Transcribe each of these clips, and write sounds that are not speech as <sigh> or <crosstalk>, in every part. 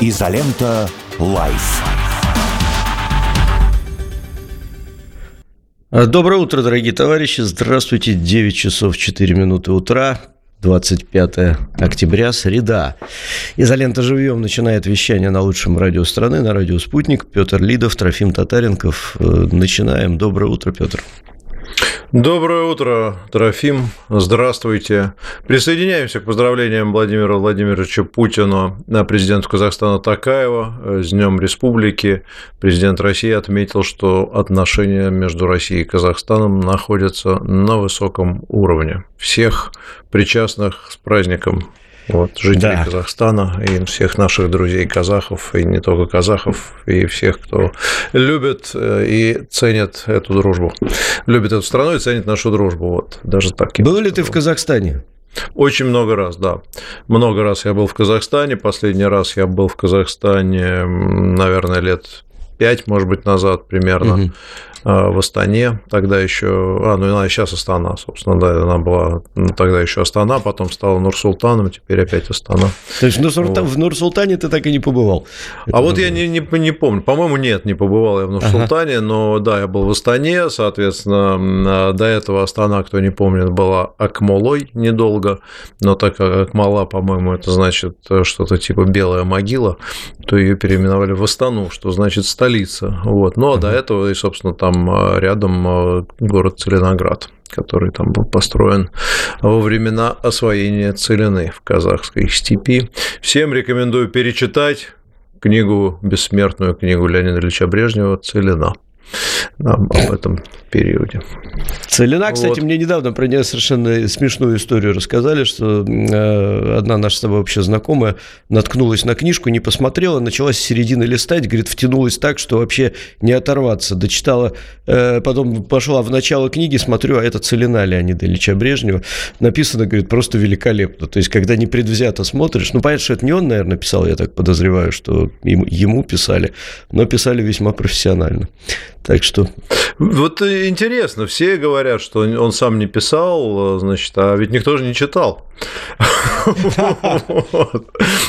Изолента. Live. Доброе утро, дорогие товарищи. Здравствуйте. 9 часов 4 минуты утра. 25 октября, среда. Изолента живьем начинает вещание на лучшем радио страны, на радио «Спутник». Петр Лидов, Трофим Татаренков. Начинаем. Доброе утро, Петр. Доброе утро, Трофим. Здравствуйте. Присоединяемся к поздравлениям Владимира Владимировича Путину, президента Казахстана Такаева с Днем Республики. Президент России отметил, что отношения между Россией и Казахстаном находятся на высоком уровне. Всех причастных с праздником вот, жителей да. Казахстана и всех наших друзей казахов, и не только казахов, и всех, кто любит э, и ценит эту дружбу. Любит эту страну и ценит нашу дружбу. Вот, даже так. Был ли ты в Казахстане? Очень много раз, да. Много раз я был в Казахстане. Последний раз я был в Казахстане, наверное, лет пять, может быть, назад примерно. Угу. А, в Астане, тогда еще, а, ну она сейчас Астана, собственно, да, она была ну, тогда еще Астана, потом стала Нур-Султаном, теперь опять Астана. То есть в, Нур вот. в Нур-Султане ты так и не побывал? А вот я не, не, не помню, по-моему, нет, не побывал я в Нур-Султане, ага. но да, я был в Астане, соответственно, до этого Астана, кто не помнит, была Акмолой недолго, но так как Акмала, по-моему, это значит что-то типа белая могила, то ее переименовали в Астану, что значит столица, вот, ну а ага. до этого, и, собственно, там там а, рядом а, город Целиноград который там был построен во времена освоения целины в казахской степи. Всем рекомендую перечитать книгу, бессмертную книгу Леонида Ильича Брежнева «Целина» об этом периоде. Целина, кстати, вот. мне недавно про нее совершенно смешную историю рассказали, что э, одна наша с тобой вообще знакомая наткнулась на книжку, не посмотрела, начала с середины листать, говорит, втянулась так, что вообще не оторваться. Дочитала, э, потом пошла в начало книги, смотрю, а это Целина Леонида Ильича Брежнева. Написано, говорит, просто великолепно. То есть, когда непредвзято смотришь, ну, понятно, что это не он, наверное, писал, я так подозреваю, что ему писали, но писали весьма профессионально. Так что... Вот интересно, все говорят, что он сам не писал, значит, а ведь никто же не читал.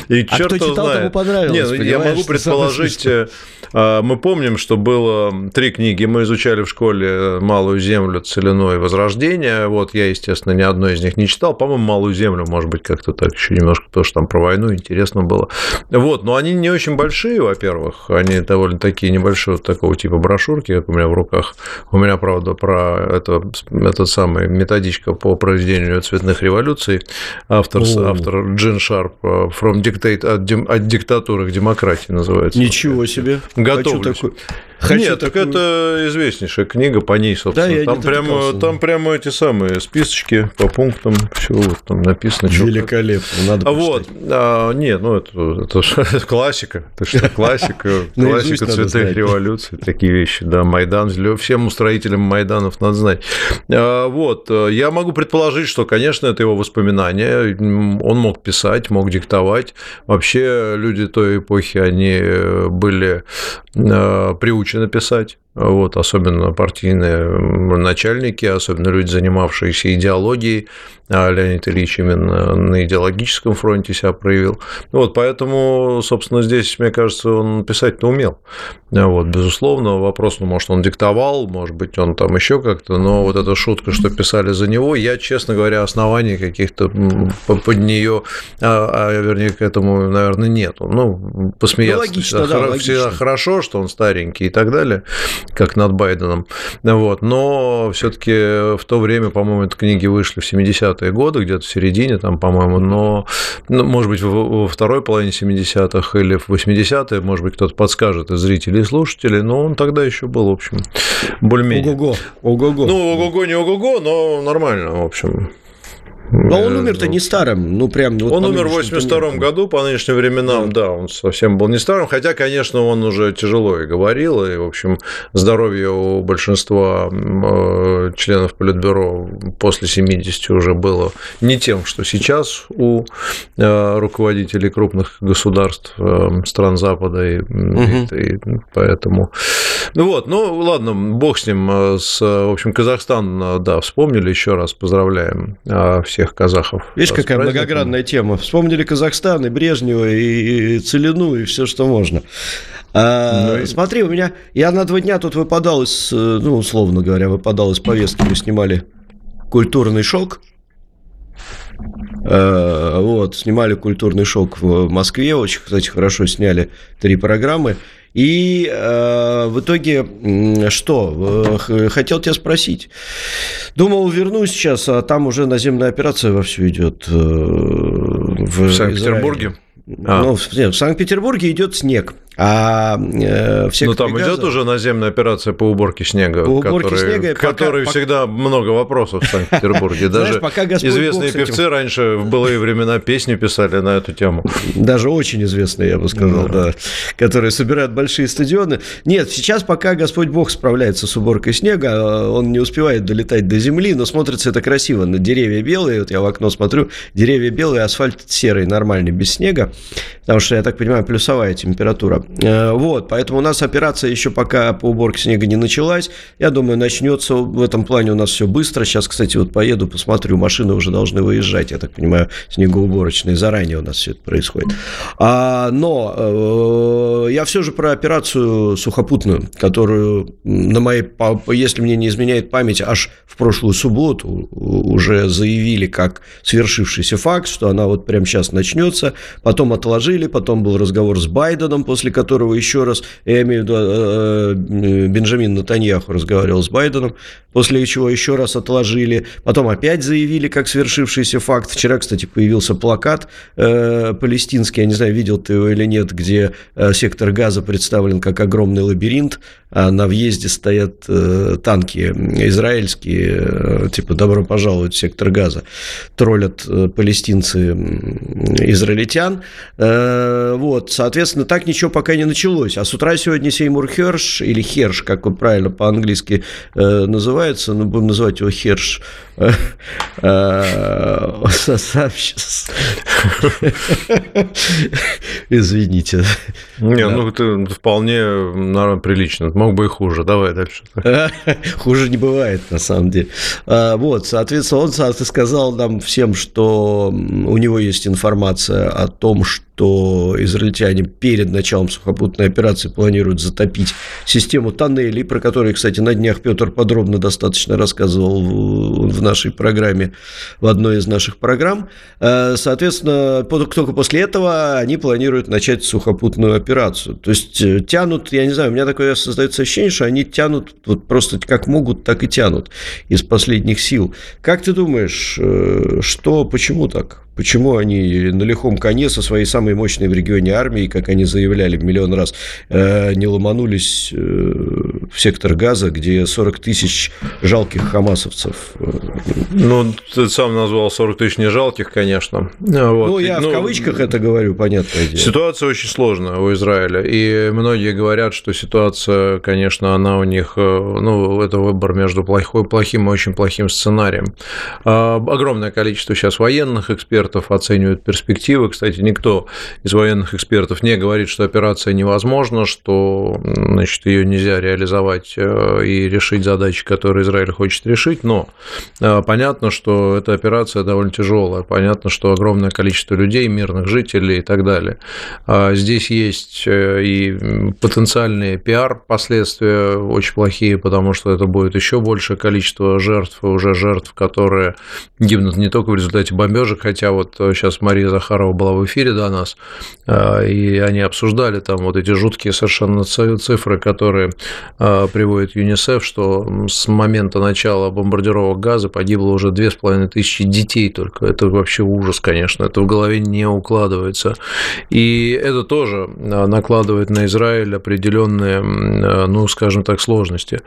И а кто читал, тому понравилось. Ну, я могу предположить, э, а, мы помним, что было три книги, мы изучали в школе «Малую землю», «Целино» и «Возрождение». Вот я, естественно, ни одной из них не читал. По-моему, «Малую землю», может быть, как-то так еще немножко, потому что там про войну интересно было. Вот, но они не очень большие, во-первых, они довольно такие небольшие, вот такого типа брошюрки, как у меня в руках. У меня, правда, про это, этот самый методичка по проведению цветных революций автор, автор Джин Шарп «From Dictate» от, от диктатуры к демократии называется. Ничего себе. Готовлюсь. Хочу Нет, такую... так это известнейшая книга по ней, собственно. Да, я там, прямо, там прямо эти самые списочки по пунктам, все вот там написано. Великолепно, надо а Вот, а, нет, ну это, это, <laughs> классика, это что, классика, <laughs> классика цветных революций, такие вещи, да, Майдан, всем устроителям Майданов надо знать. А, вот, я могу предположить, что, конечно, это его воспоминания, он мог писать, мог диктовать, вообще люди той эпохи, они были а, приучены научены писать вот, особенно партийные начальники, особенно люди, занимавшиеся идеологией, а Леонид Ильич именно на идеологическом фронте себя проявил. Вот, поэтому, собственно, здесь, мне кажется, он писать-то умел. Вот, безусловно, вопрос, ну, может, он диктовал, может быть, он там еще как-то, но вот эта шутка, что писали за него, я, честно говоря, оснований каких-то под нее, а, а вернее, к этому, наверное, нету. Ну, посмеяться ну, логично, всегда, да, всегда логично. хорошо, что он старенький и так далее как над Байденом. Вот. Но все-таки в то время, по-моему, эти книги вышли в 70-е годы, где-то в середине, там, по-моему, но, ну, может быть, во второй половине 70-х или в 80-е, может быть, кто-то подскажет из зрителей и слушателей, но он тогда еще был, в общем, более-менее. Ого-го. Ого-го. Ну, ого-го, не ого-го, но нормально, в общем. Но он умер-то не старым, ну прям. Вот он умер в 82 году, по нынешним временам, да. да, он совсем был не старым, хотя, конечно, он уже тяжело и говорил, и, в общем, здоровье у большинства э, членов Политбюро после 70 уже было не тем, что сейчас у э, руководителей крупных государств э, стран Запада, и, угу. и, и поэтому Ну вот, ну ладно, бог с ним, с, в общем, Казахстан, да, вспомнили еще раз, поздравляем всех казахов. Видишь, какая праздником. многогранная тема. Вспомнили Казахстан и Брежнева, и Целину, и все, что можно. А, ну, смотри, у меня я на два дня тут выпадал из, ну, условно говоря, выпадал из повестки, мы снимали культурный шок. А, вот, снимали культурный шок в Москве, очень, кстати, хорошо сняли три программы. И э, в итоге что? Хотел тебя спросить. Думал, вернусь сейчас, а там уже наземная операция вовсю идет э, в, в Санкт-Петербурге. А. Ну, в, в Санкт-Петербурге идет снег. А э, все Ну, там газа... идет уже наземная операция по уборке снега, по уборке который, снега, который пока, всегда много вопросов в Санкт-Петербурге. <laughs> Даже известные певцы раньше в былые времена песни писали на эту тему. Даже очень известные, я бы сказал, да. да, которые собирают большие стадионы. Нет, сейчас пока Господь Бог справляется с уборкой снега, он не успевает долетать до земли, но смотрится это красиво. На деревья белые, вот я в окно смотрю, деревья белые, асфальт серый, нормальный, без снега, потому что, я так понимаю, плюсовая температура. Э, вот, поэтому у нас операция еще пока по уборке снега не началась. Я думаю, начнется в этом плане у нас все быстро. Сейчас, кстати, вот поеду, посмотрю, машины уже должны выезжать, я так понимаю, снегоуборочные. Заранее у нас все это происходит. А, но э, я все же про операцию сухопутную, которую на моей, если мне не изменяет память, аж в прошлую субботу уже заявили как свершившийся факт, что она вот прямо сейчас начнется. Потом отложили, потом был разговор с Байденом, после которого еще раз, я имею в виду, э, э, Бенджамин Натаньяху разговаривал с Байденом, после чего еще раз отложили, потом опять заявили, как свершившийся факт. Вчера, кстати, появился плакат э, палестинский, я не знаю, видел ты его или нет, где э, сектор газа представлен как огромный лабиринт, а на въезде стоят э, танки израильские, э, типа «добро пожаловать в сектор газа», троллят э, палестинцы израильтян. Э, вот, соответственно, так ничего пока не началось. А с утра сегодня Сеймур Херш, или Херш, как он правильно по-английски э, называется, ну, будем называть его Херш, э, э, Извините. Не, ну это вполне наверное, прилично. Мог бы и хуже. Давай дальше. <laughs> Хуже не бывает, на самом деле. А, вот, соответственно, он сказал нам всем, что у него есть информация о том, что что израильтяне перед началом сухопутной операции планируют затопить систему тоннелей, про которые, кстати, на днях Петр подробно достаточно рассказывал в нашей программе, в одной из наших программ. Э, соответственно, только после этого они планируют начать сухопутную операцию. То есть э, тянут, я не знаю, у меня такое создается ощущение, что они тянут вот просто как могут, так и тянут из последних сил. Как ты думаешь, э, что, почему так? Почему они на лихом коне со своей самой мощной в регионе армией, как они заявляли миллион раз, э, не ломанулись э, в сектор газа, где 40 тысяч жалких хамасовцев? Ну, ты сам назвал 40 тысяч не жалких, конечно. Вот. Ну, я ну, в кавычках это говорю, понятное дело. Ситуация очень сложная у Израиля, и многие говорят, что ситуация, конечно, она у них, э, ну, это выбор между плохой, плохим и очень плохим сценарием. А, огромное количество сейчас военных экспертов, экспертов оценивают перспективы. Кстати, никто из военных экспертов не говорит, что операция невозможна, что значит, ее нельзя реализовать э, и решить задачи, которые Израиль хочет решить. Но э, понятно, что эта операция довольно тяжелая. Понятно, что огромное количество людей, мирных жителей и так далее. А здесь есть э, и потенциальные пиар-последствия очень плохие, потому что это будет еще большее количество жертв, уже жертв, которые гибнут не только в результате бомбежек, хотя вот сейчас э, Мария Захарова была в эфире до нас, э, и они обсуждали там вот эти жуткие совершенно цифры, которые э, приводит ЮНИСЕФ, что с момента начала бомбардировок газа погибло уже две с половиной тысячи детей только. Это вообще ужас, конечно, это в голове не укладывается. И это тоже накладывает на Израиль определенные, ну, скажем так, сложности.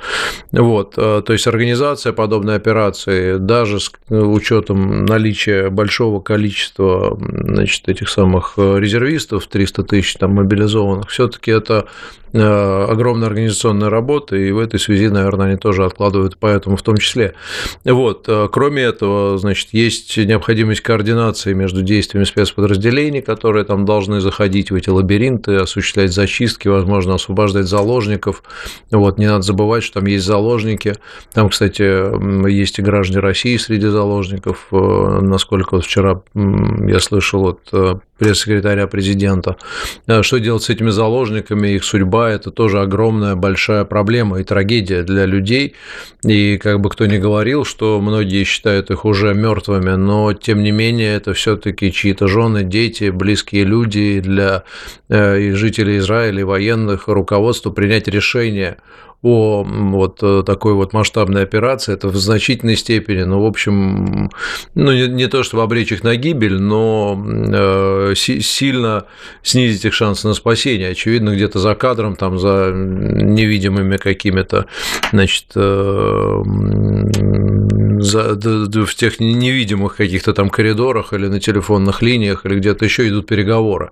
Вот, то есть организация подобной операции, даже с учетом наличия большого количества количество значит, этих самых э, резервистов, 300 тысяч там мобилизованных, все-таки это огромная организационная работа, и в этой связи, наверное, они тоже откладывают поэтому в том числе. Вот. Кроме этого, значит, есть необходимость координации между действиями спецподразделений, которые там должны заходить в эти лабиринты, осуществлять зачистки, возможно, освобождать заложников. Вот. Не надо забывать, что там есть заложники. Там, кстати, есть и граждане России среди заложников, насколько вот вчера я слышал от э, пресс-секретаря президента. Э, что делать с этими заложниками, их судьба – это тоже огромная большая проблема и трагедия для людей. И как бы кто ни говорил, что многие считают их уже мертвыми, но тем не менее это все-таки чьи-то жены, дети, близкие люди для э, и жителей Израиля, и военных, руководству принять решение о вот э, такой вот масштабной операции, это в значительной степени, ну, в общем, ну, не, не то, чтобы обречь их на гибель, но э, сильно снизить их шансы на спасение. Очевидно, где-то за кадром, там, за невидимыми какими-то, значит, э, за, в тех невидимых каких-то там коридорах или на телефонных линиях или где-то еще идут переговоры.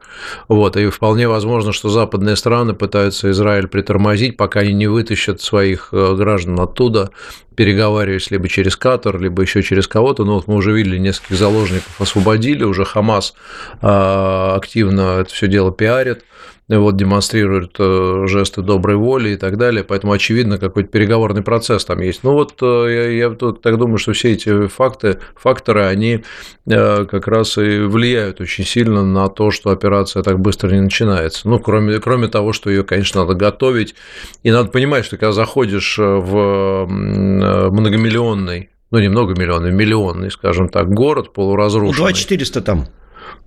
Вот, и вполне возможно, что западные страны пытаются Израиль притормозить, пока они не вытащат своих э, граждан оттуда, переговариваясь либо через Катар, либо еще через кого-то. Но вот мы уже видели, нескольких заложников освободили, уже Хамас а, активно это все дело пиарит вот демонстрирует э, жесты доброй воли и так далее, поэтому очевидно какой-то переговорный процесс там есть. Ну вот э, я, я так думаю, что все эти факты, факторы, они э, как раз и влияют очень сильно на то, что операция так быстро не начинается. Ну, кроме, кроме того, что ее, конечно, надо готовить, и надо понимать, что когда заходишь в многомиллионный ну, не многомиллионный, миллионный, скажем так, город полуразрушенный. Ну, 2400 там.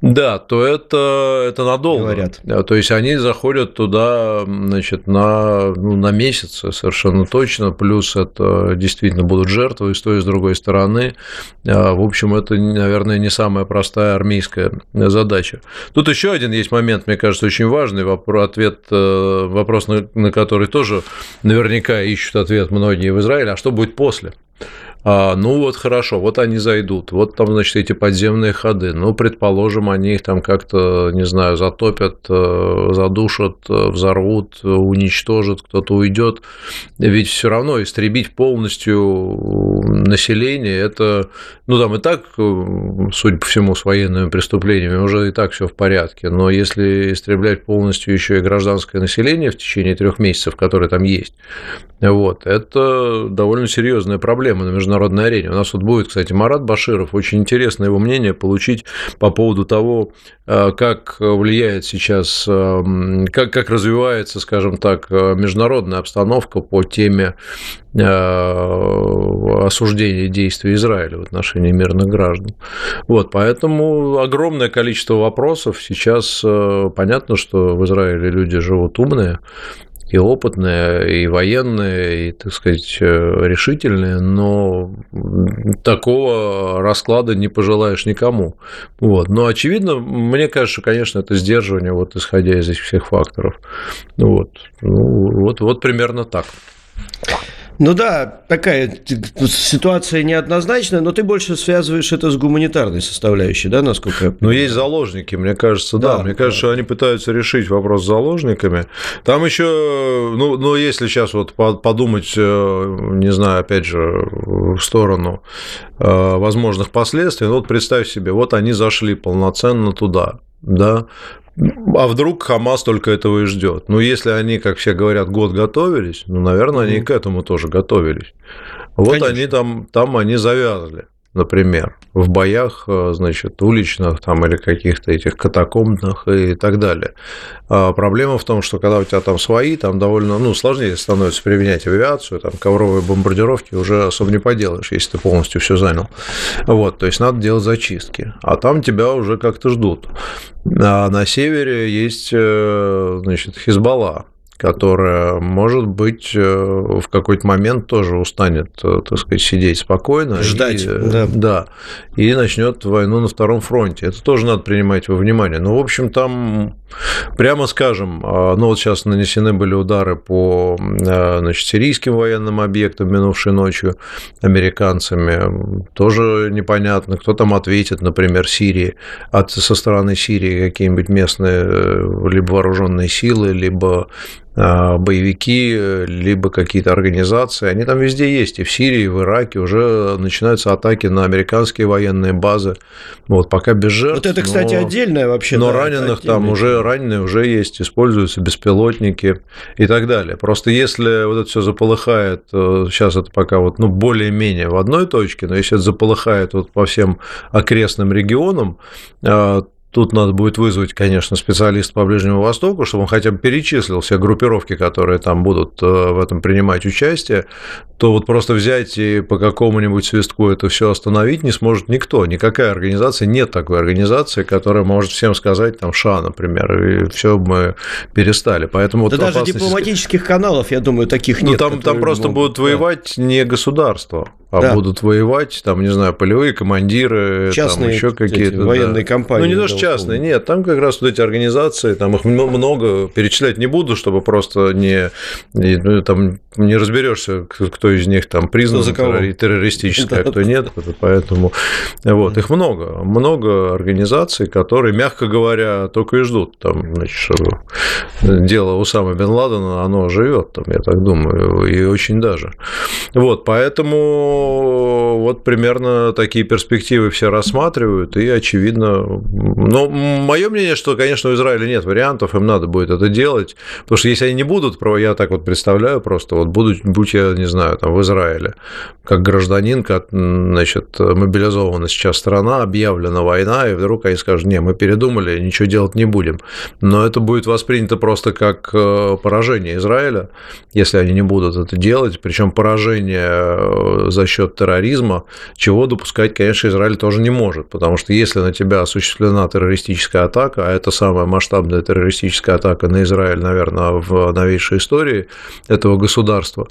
Да, то это, это надолго. Говорят. То есть они заходят туда значит, на, ну, на месяц совершенно точно, плюс это действительно будут жертвы и с той, и с другой стороны. А, в общем, это, наверное, не самая простая армейская задача. Тут еще один есть момент, мне кажется, очень важный, вопрос, ответ, э, вопрос, на, на который тоже наверняка ищут ответ многие в Израиле, а что будет после? А, ну вот хорошо, вот они зайдут, вот там, значит, эти подземные ходы, ну, предположим, они их там как-то, не знаю, затопят, э, задушат, э, взорвут, уничтожат, кто-то уйдет, ведь все равно истребить полностью население, это, ну, там и так, э, судя по всему, с военными преступлениями уже и так все в порядке, но если истреблять полностью еще и гражданское население в течение трех месяцев, которое там есть, вот, это довольно серьезная проблема. На международной арене. У нас вот будет, кстати, Марат Баширов. Очень интересно его мнение получить по поводу того, э, как влияет сейчас, э, как, как развивается, скажем так, международная обстановка по теме э, осуждения действий Израиля в отношении мирных граждан. Вот, поэтому огромное количество вопросов. Сейчас понятно, что в Израиле люди живут умные, и опытные, и военные, и, так сказать, э, решительные, но такого расклада не пожелаешь никому. Вот. Но, очевидно, мне кажется, конечно, это сдерживание, вот исходя из этих всех факторов. Вот. Ну, вот, вот примерно так. Ну да, такая ситуация неоднозначная, но ты больше связываешь это с гуманитарной составляющей, да, насколько я понимаю? Ну, есть заложники, мне кажется, да. да мне кажется, да. что они пытаются решить вопрос с заложниками. Там еще, ну, ну, если сейчас вот подумать, э, не знаю, опять же, в сторону э, возможных последствий, ну, вот представь себе, вот они зашли полноценно туда, да, а вдруг Хамас только этого и ждет? Ну, если они, как все говорят, год готовились, ну, наверное, они и к этому тоже готовились. Вот Конечно. они там, там они завязли например, в боях, э, значит, уличных там или каких-то этих катакомбных и так далее. А проблема в том, что когда у тебя там свои, там довольно, ну, сложнее становится применять авиацию, там ковровые бомбардировки уже особо не поделаешь, если ты полностью все занял. Вот, то есть надо делать зачистки, а там тебя уже как-то ждут. А на севере есть, э, значит, Хизбалла, которая, может быть, э, в какой-то момент тоже устанет, э, так сказать, сидеть спокойно. Ждать. И, э, да. да. И начнет войну на втором фронте. Это тоже надо принимать во внимание. Но, ну, в общем, там, прямо скажем, ну вот сейчас нанесены были удары по значит, сирийским военным объектам минувшей ночью американцами. Тоже непонятно, кто там ответит, например, Сирии, от, со стороны Сирии какие-нибудь местные либо вооруженные силы, либо боевики, либо какие-то организации, они там везде есть, и в Сирии, и в Ираке уже начинаются атаки на американские военные базы. Вот пока без жертв. Вот это, кстати, но, отдельное вообще. Но да, раненых там уже раненые уже есть, используются беспилотники и так далее. Просто если вот это все заполыхает, сейчас это пока вот ну более-менее в одной точке, но если это заполыхает вот по всем окрестным регионам, а, Тут надо будет вызвать, конечно, специалиста по Ближнему Востоку, чтобы он хотя бы перечислил все группировки, которые там будут э, в этом принимать участие, то вот просто взять и по какому-нибудь свистку это все остановить не сможет никто, никакая организация, нет такой организации, которая может всем сказать, там, ша, например, и все мы перестали. Поэтому да вот даже опасность... дипломатических каналов, я думаю, таких ну, нет. Там, там просто могут, будут да. воевать не государства, а да. будут воевать, там, не знаю, полевые командиры, частные там еще какие-то военные да. компании. Ну, не то, что частные, нет, там как раз вот эти организации, там их много, перечислять не буду, чтобы просто не, ну, там, не разберешься, кто из них там признан террористической, а кто нет, поэтому вот, их много, много организаций, которые, мягко говоря, только и ждут, там, значит, чтобы дело Усама бен Ладена, оно живет, там, я так думаю, и очень даже. Вот, поэтому вот примерно такие перспективы все рассматривают, и, очевидно, но мое мнение, что, конечно, у Израиля нет вариантов, им надо будет это делать, потому что если они не будут, я так вот представляю просто, вот будут, будь я, не знаю, там в Израиле, как гражданин, как, значит, мобилизована сейчас страна, объявлена война, и вдруг они скажут, не, мы передумали, ничего делать не будем. Но это будет воспринято просто как э, поражение Израиля, если они не будут это делать, причем поражение э, за счет терроризма, чего допускать, конечно, Израиль тоже не может, потому что если на тебя осуществлена террористическая атака, а это самая масштабная террористическая атака на Израиль, наверное, в новейшей истории этого государства,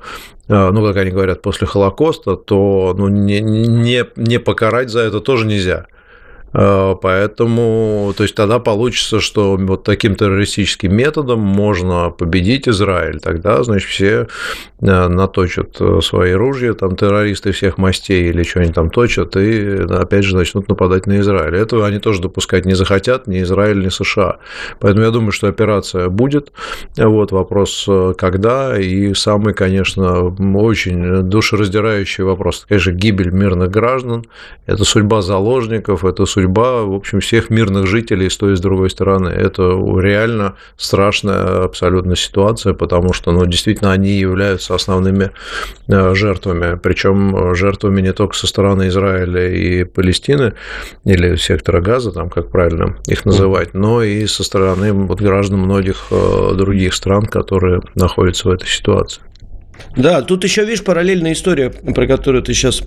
а, ну, как они говорят, после Холокоста, то ну, не, не, не покарать за это тоже нельзя. Э, поэтому, то есть тогда получится, что вот таким террористическим методом можно победить Израиль. Тогда, значит, все э, наточат свои ружья, там террористы всех мастей или что-нибудь там точат, и опять же начнут нападать на Израиль. Этого они тоже допускать не захотят, ни Израиль, ни США. Поэтому я думаю, что операция будет. Вот вопрос, э, когда. И самый, конечно, очень душераздирающий вопрос, конечно, гибель мирных граждан, это судьба заложников, это судьба судьба, в общем, всех мирных жителей с той и с другой стороны. Это реально страшная абсолютно ситуация, потому что, ну, действительно, они являются основными э, жертвами, причем жертвами не только со стороны Израиля и Палестины, или сектора Газа, там, как правильно их называть, но и со стороны вот граждан многих э, других стран, которые находятся в этой ситуации. Да, тут еще, видишь, параллельная история, про которую ты сейчас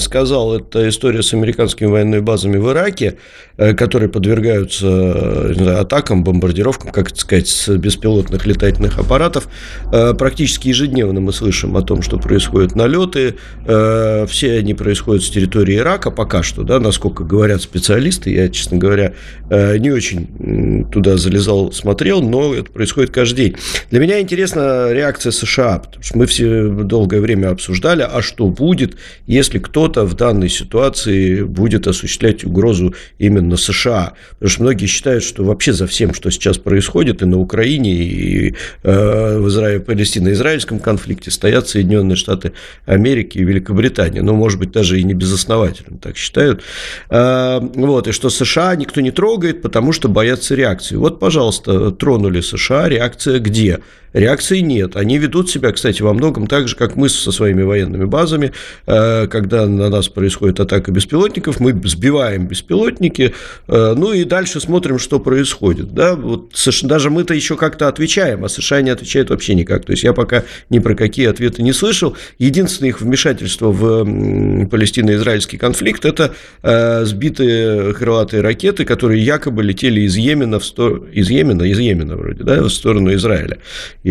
сказал, это история с американскими военными базами в Ираке, э, которые подвергаются знаю, атакам, бомбардировкам, как это сказать, с беспилотных летательных аппаратов. Э, практически ежедневно мы слышим о том, что происходят налеты. Э, все они происходят с территории Ирака пока что, да, насколько говорят специалисты. Я, честно говоря, не очень туда залезал, смотрел, но это происходит каждый день. Для меня интересна реакция США, Потому что мы все долгое время обсуждали, а что будет, если кто-то в данной ситуации будет осуществлять угрозу именно США. Потому что многие считают, что вообще за всем, что сейчас происходит и на Украине, и э, в Израиле, Палестино-израильском конфликте стоят Соединенные Штаты Америки и Великобритания. Ну, может быть, даже и не безосновательно так считают. Э, вот, и что США никто не трогает, потому что боятся реакции. Вот, пожалуйста, тронули США, реакция где? Реакции нет. Они ведут себя, кстати, во многом так же, как мы со своими военными базами. Э, когда на нас происходит атака беспилотников, мы сбиваем беспилотники, э, ну и дальше смотрим, что происходит. Да? Вот даже мы-то еще как-то отвечаем, а США не отвечают вообще никак. То есть я пока ни про какие ответы не слышал. Единственное их вмешательство в палестино-израильский конфликт – это э, сбитые крылатые ракеты, которые якобы летели из Йемена в сторону, из Йемена, из Йемена вроде, да, в сторону Израиля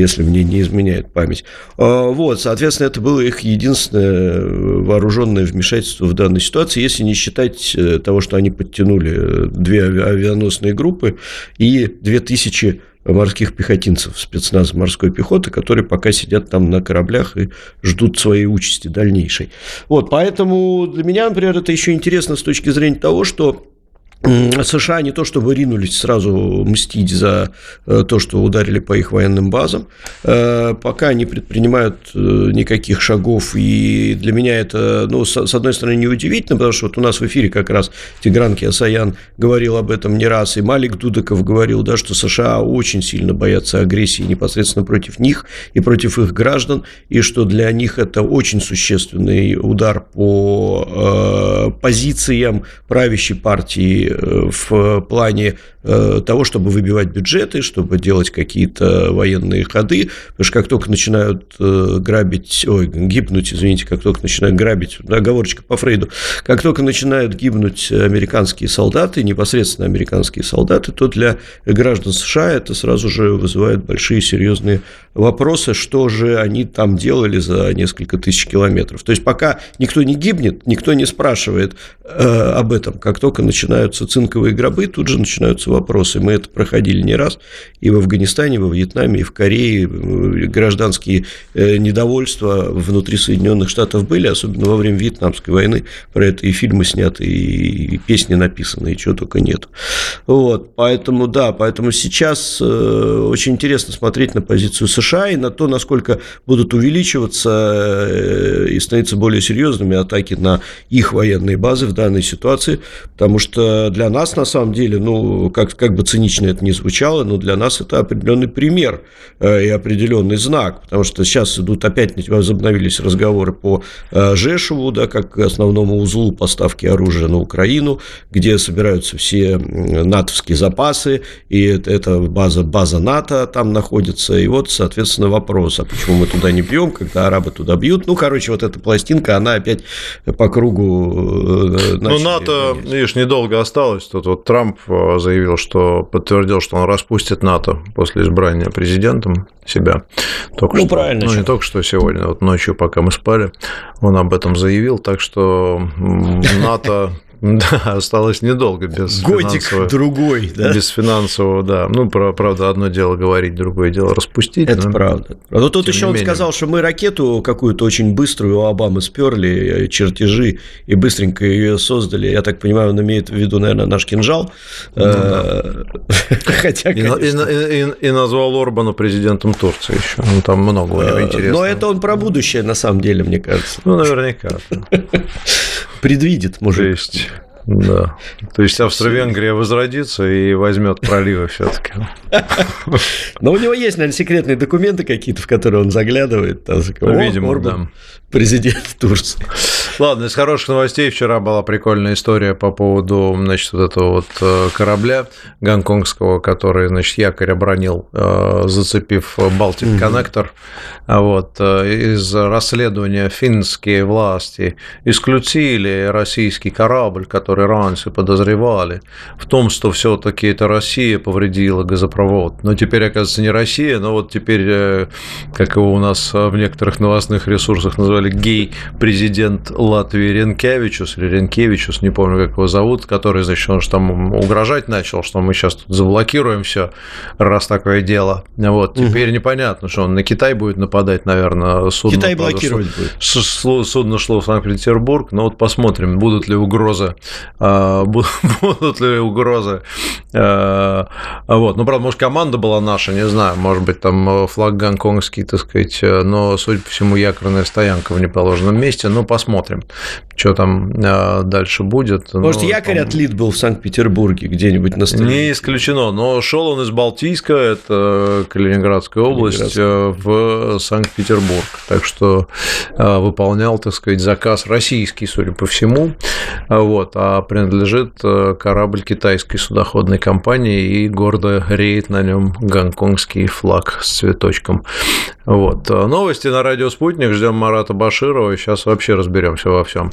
если мне не изменяет память. А, вот, соответственно, это было их единственное вооруженное вмешательство в данной ситуации, если не считать э, того, что они подтянули две авианосные группы и 2000 морских пехотинцев, спецназ морской пехоты, которые пока сидят там на кораблях и ждут своей участи дальнейшей. Вот, поэтому для меня, например, это еще интересно с точки зрения того, что США не то чтобы ринулись сразу мстить за э, то, что ударили по их военным базам, э, пока не предпринимают э, никаких шагов, и для меня это, ну, с одной стороны, неудивительно, потому что вот у нас в эфире как раз Тигран Киасаян говорил об этом не раз, и Малик Дудаков говорил, да, что США очень сильно боятся агрессии непосредственно против них и против их граждан, и что для них это очень существенный удар по позициям правящей партии в плане Э, того, чтобы выбивать бюджеты, чтобы делать какие-то военные ходы, потому что как только начинают э, грабить, ой, гибнуть, извините, как только начинают грабить, оговорочка по Фрейду, как только начинают гибнуть американские солдаты, непосредственно американские солдаты, то для граждан США это сразу же вызывает большие серьезные вопросы, что же они там делали за несколько тысяч километров. То есть пока никто не гибнет, никто не спрашивает э, об этом. Как только начинаются цинковые гробы, тут же начинаются вопросы. Мы это проходили не раз и в Афганистане, и во Вьетнаме, и в Корее. Гражданские э, недовольства внутри Соединенных Штатов были, особенно во время Вьетнамской войны. Про это и фильмы сняты, и песни написаны, и чего только нет. Вот, поэтому, да, поэтому сейчас э, очень интересно смотреть на позицию США и на то, насколько будут увеличиваться э, и становиться более серьезными атаки на их военные базы в данной ситуации, потому что для нас, на самом деле, ну, как как, бы цинично это ни звучало, но для нас это определенный пример э, и определенный знак, потому что сейчас идут опять возобновились разговоры по э, Жешеву, да, как основному узлу поставки оружия на Украину, где собираются все натовские запасы, и это база, база НАТО там находится, и вот, соответственно, вопрос, а почему мы туда не бьем, когда арабы туда бьют? Ну, короче, вот эта пластинка, она опять по кругу э, Ну, НАТО, видишь, недолго осталось, тут вот Трамп заявил, заявил, что подтвердил, что он распустит НАТО после избрания президентом себя. Только ну, что, правильно. Ну, не только что сегодня, вот ночью, пока мы спали, он об этом заявил, так что НАТО да, осталось недолго без Годик другой, да? Без финансового, да. Ну, правда, одно дело говорить, другое дело распустить. Это но... правда. Но ну, тут еще он менее. сказал, что мы ракету какую-то очень быструю у Обамы сперли, э, чертежи, и быстренько ее создали. Я так понимаю, он имеет в виду, наверное, наш кинжал. Ну, э, <laughs> Хотя, и, назвал Орбана президентом Турции еще. Ну, там много у него э, интересного. Но это он про будущее, на самом деле, мне кажется. Ну, наверняка. <laughs> Предвидит, может. То есть да. То есть Австро-Венгрия возродится и возьмет проливы все-таки. Но у него есть, наверное, секретные документы какие-то, в которые он заглядывает. Там, Видимо, да. Президент Турции. Ладно, из хороших новостей вчера была прикольная история по поводу, значит, вот этого вот э, корабля гонконгского, который, значит, якорь обронил, э, зацепив Балтик Коннектор. А вот э, из расследования финские власти исключили российский корабль, который раньше подозревали в том, что все-таки это Россия повредила газопровод. Но теперь, оказывается, не Россия, но вот теперь, как его у нас в некоторых новостных ресурсах назвали, гей-президент Латвии Ренкевичус, или Ренкевичус, не помню, как его зовут, который, значит, он же там угрожать начал, что мы сейчас тут заблокируем все, раз такое дело. Вот, теперь угу. непонятно, что он на Китай будет нападать, наверное, судно. Китай блокировать будет. Судно шло в Санкт-Петербург, но вот посмотрим, будут ли угрозы, <laughs> будут ли угрозы. А, вот, ну, правда, может, команда была наша, не знаю, может быть, там флаг гонконгский, так сказать, но, судя по всему, якорная стоянка в неположенном месте, ну, посмотрим что там а, дальше будет. Может, но, якорь там... отлит был в Санкт-Петербурге где-нибудь на столе? Не исключено, но шел он из Балтийска, это Калининградская область, э, в Санкт-Петербург. Так что а, выполнял, так сказать, заказ российский, судя по всему, вот, а принадлежит э, корабль китайской судоходной компании и гордо реет на нем гонконгский флаг с цветочком. Вот. Новости на радио «Спутник». Ждем Марата Баширова. Сейчас вообще разберемся во всем.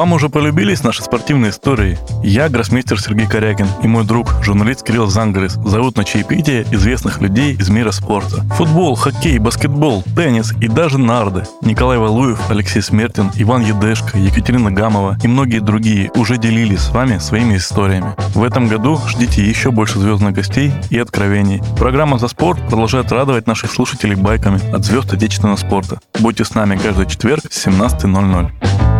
Вам уже полюбились наши спортивные истории? Я гроссмейстер Сергей Корякин и мой друг, журналист Кирилл Зангарис, зовут на чаепитие известных людей из мира спорта. Футбол, хоккей, баскетбол, теннис и даже нарды. Николай Валуев, Алексей Смертин, Иван Едешко, Екатерина Гамова и многие другие уже делились с вами своими историями. В этом году ждите еще больше звездных гостей и откровений. Программа «За спорт» продолжает радовать наших слушателей байками от звезд отечественного спорта. Будьте с нами каждый четверг с 17.00.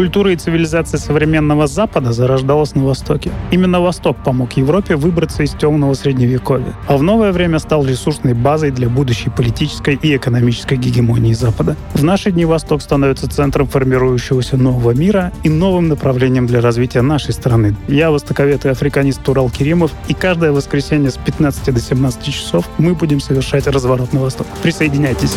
Культура и цивилизация современного Запада зарождалась на Востоке. Именно Восток помог Европе выбраться из темного средневековья, а в новое время стал ресурсной базой для будущей политической и экономической гегемонии Запада. В наши дни Восток становится центром формирующегося нового мира и новым направлением для развития нашей страны. Я востоковед и африканист Турал Керимов, и каждое воскресенье с 15 до 17 часов мы будем совершать разворот на восток. Присоединяйтесь.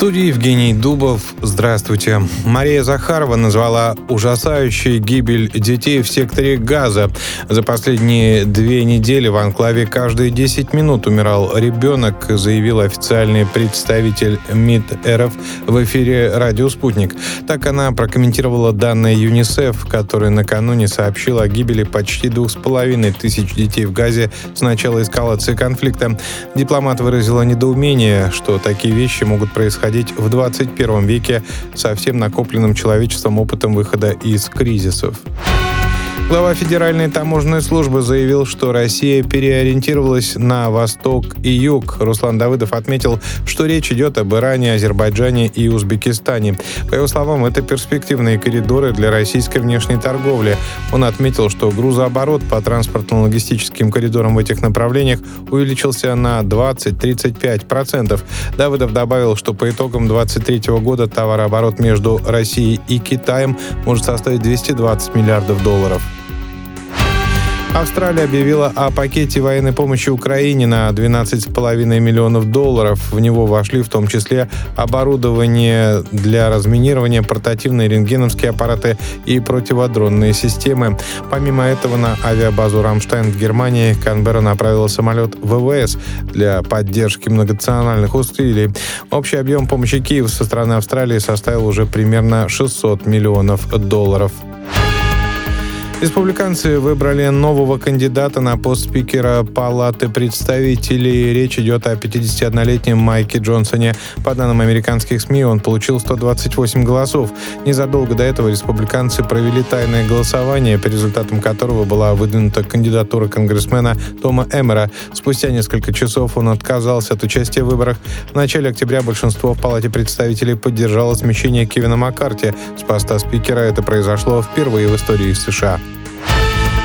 студии Евгений Дубов. Здравствуйте. Мария Захарова назвала ужасающей гибель детей в секторе Газа. За последние две недели в анклаве каждые 10 минут умирал ребенок, заявил официальный представитель МИД РФ в эфире «Радио Спутник». Так она прокомментировала данные ЮНИСЕФ, который накануне сообщил о гибели почти двух с половиной тысяч детей в Газе с начала эскалации конфликта. Дипломат выразила недоумение, что такие вещи могут происходить происходить в 21 веке со всем накопленным человечеством опытом выхода из кризисов. Глава Федеральной таможенной службы заявил, что Россия переориентировалась на восток и юг. Руслан Давыдов отметил, что речь идет об Иране, Азербайджане и Узбекистане. По его словам, это перспективные коридоры для российской внешней торговли. Он отметил, что грузооборот по транспортно-логистическим коридорам в этих направлениях увеличился на 20-35%. Давыдов добавил, что по итогам 2023 года товарооборот между Россией и Китаем может составить 220 миллиардов долларов. Австралия объявила о пакете военной помощи Украине на 12,5 миллионов долларов. В него вошли в том числе оборудование для разминирования, портативные рентгеновские аппараты и противодронные системы. Помимо этого на авиабазу «Рамштайн» в Германии Канберра направила самолет ВВС для поддержки многонациональных усилий. Общий объем помощи Киеву со стороны Австралии составил уже примерно 600 миллионов долларов. Республиканцы выбрали нового кандидата на пост спикера Палаты представителей. Речь идет о 51-летнем Майке Джонсоне. По данным американских СМИ, он получил 128 голосов. Незадолго до этого республиканцы провели тайное голосование, по результатам которого была выдвинута кандидатура конгрессмена Тома Эмера. Спустя несколько часов он отказался от участия в выборах. В начале октября большинство в Палате представителей поддержало смещение Кевина Маккарти с поста спикера. Это произошло впервые в истории США.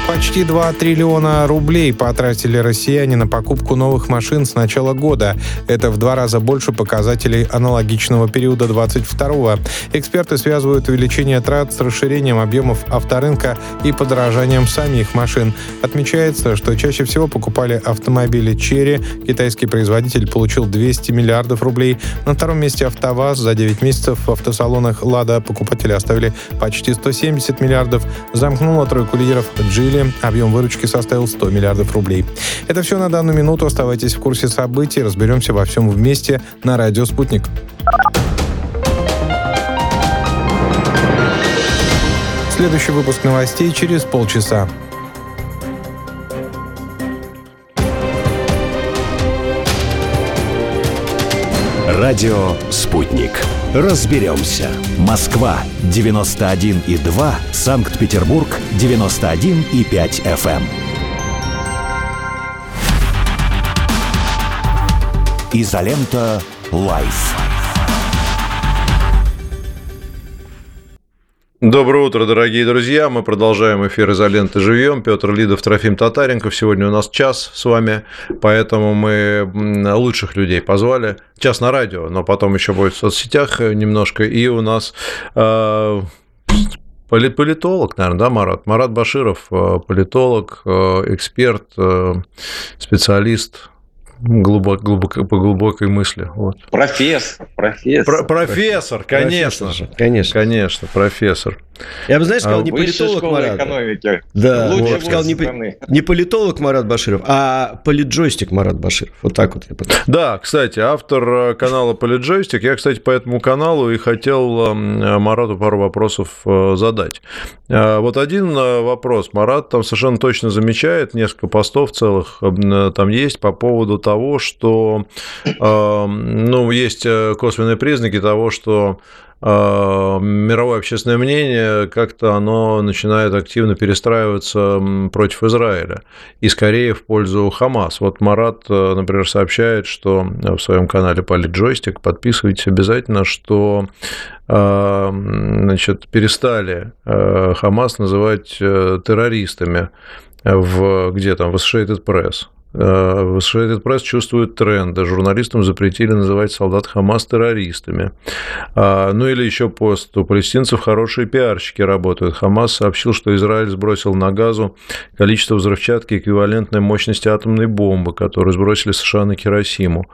Почти 2 триллиона рублей потратили россияне на покупку новых машин с начала года. Это в два раза больше показателей аналогичного периода 22-го. Эксперты связывают увеличение трат с расширением объемов авторынка и подорожанием самих машин. Отмечается, что чаще всего покупали автомобили Черри. Китайский производитель получил 200 миллиардов рублей. На втором месте АвтоВАЗ. За 9 месяцев в автосалонах «Лада» покупатели оставили почти 170 миллиардов. Замкнула тройку лидеров «Джили» апреле объем выручки составил 100 миллиардов рублей. Это все на данную минуту. Оставайтесь в курсе событий. Разберемся во всем вместе на радио «Спутник». Следующий выпуск новостей через полчаса. Радио «Спутник» разберемся. Москва 91 и 2, Санкт-Петербург 91 и 5 FM. Изолента Live. Доброе утро, дорогие друзья. Мы продолжаем эфир «Изоленты живьем». Петр Лидов, Трофим Татаренков. Сегодня у нас час с вами, поэтому мы лучших людей позвали. Час на радио, но потом еще будет в соцсетях немножко. И у нас э, Политолог, наверное, да, Марат? Марат Баширов, э, политолог, э, эксперт, э, специалист глубок, глубоко, по глубокой мысли. Вот. Профессор, профессор. Про, профессор, конечно. Профессор, конечно. Конечно, профессор. Я бы, знаешь, сказал, а, не политолог Марат. экономики. Да, Лучше вот. сказал не, не политолог Марат Баширов, а политджойстик Марат Баширов. Вот так вот я подумал. Да, кстати, автор э, канала Политджойстик. Я, кстати, по этому каналу и хотел эм, Марату пару вопросов э, задать. Э, вот один вопрос. Марат там совершенно точно замечает, несколько постов целых там есть по поводу того, что эм, ну, есть косвенные признаки того, что а, мировое общественное мнение как-то оно начинает активно перестраиваться против Израиля и скорее в пользу Хамас. Вот Марат, э, например, сообщает, что в своем канале Политджойстик, подписывайтесь обязательно, что значит, перестали э, Хамас называть э, террористами в, где там, в Associated Press. Associated Press чувствует тренды. Журналистам запретили называть солдат Хамас террористами. А, ну или еще пост. У палестинцев хорошие пиарщики работают. Хамас сообщил, что Израиль сбросил на газу количество взрывчатки, эквивалентной мощности атомной бомбы, которую сбросили США на Хиросиму.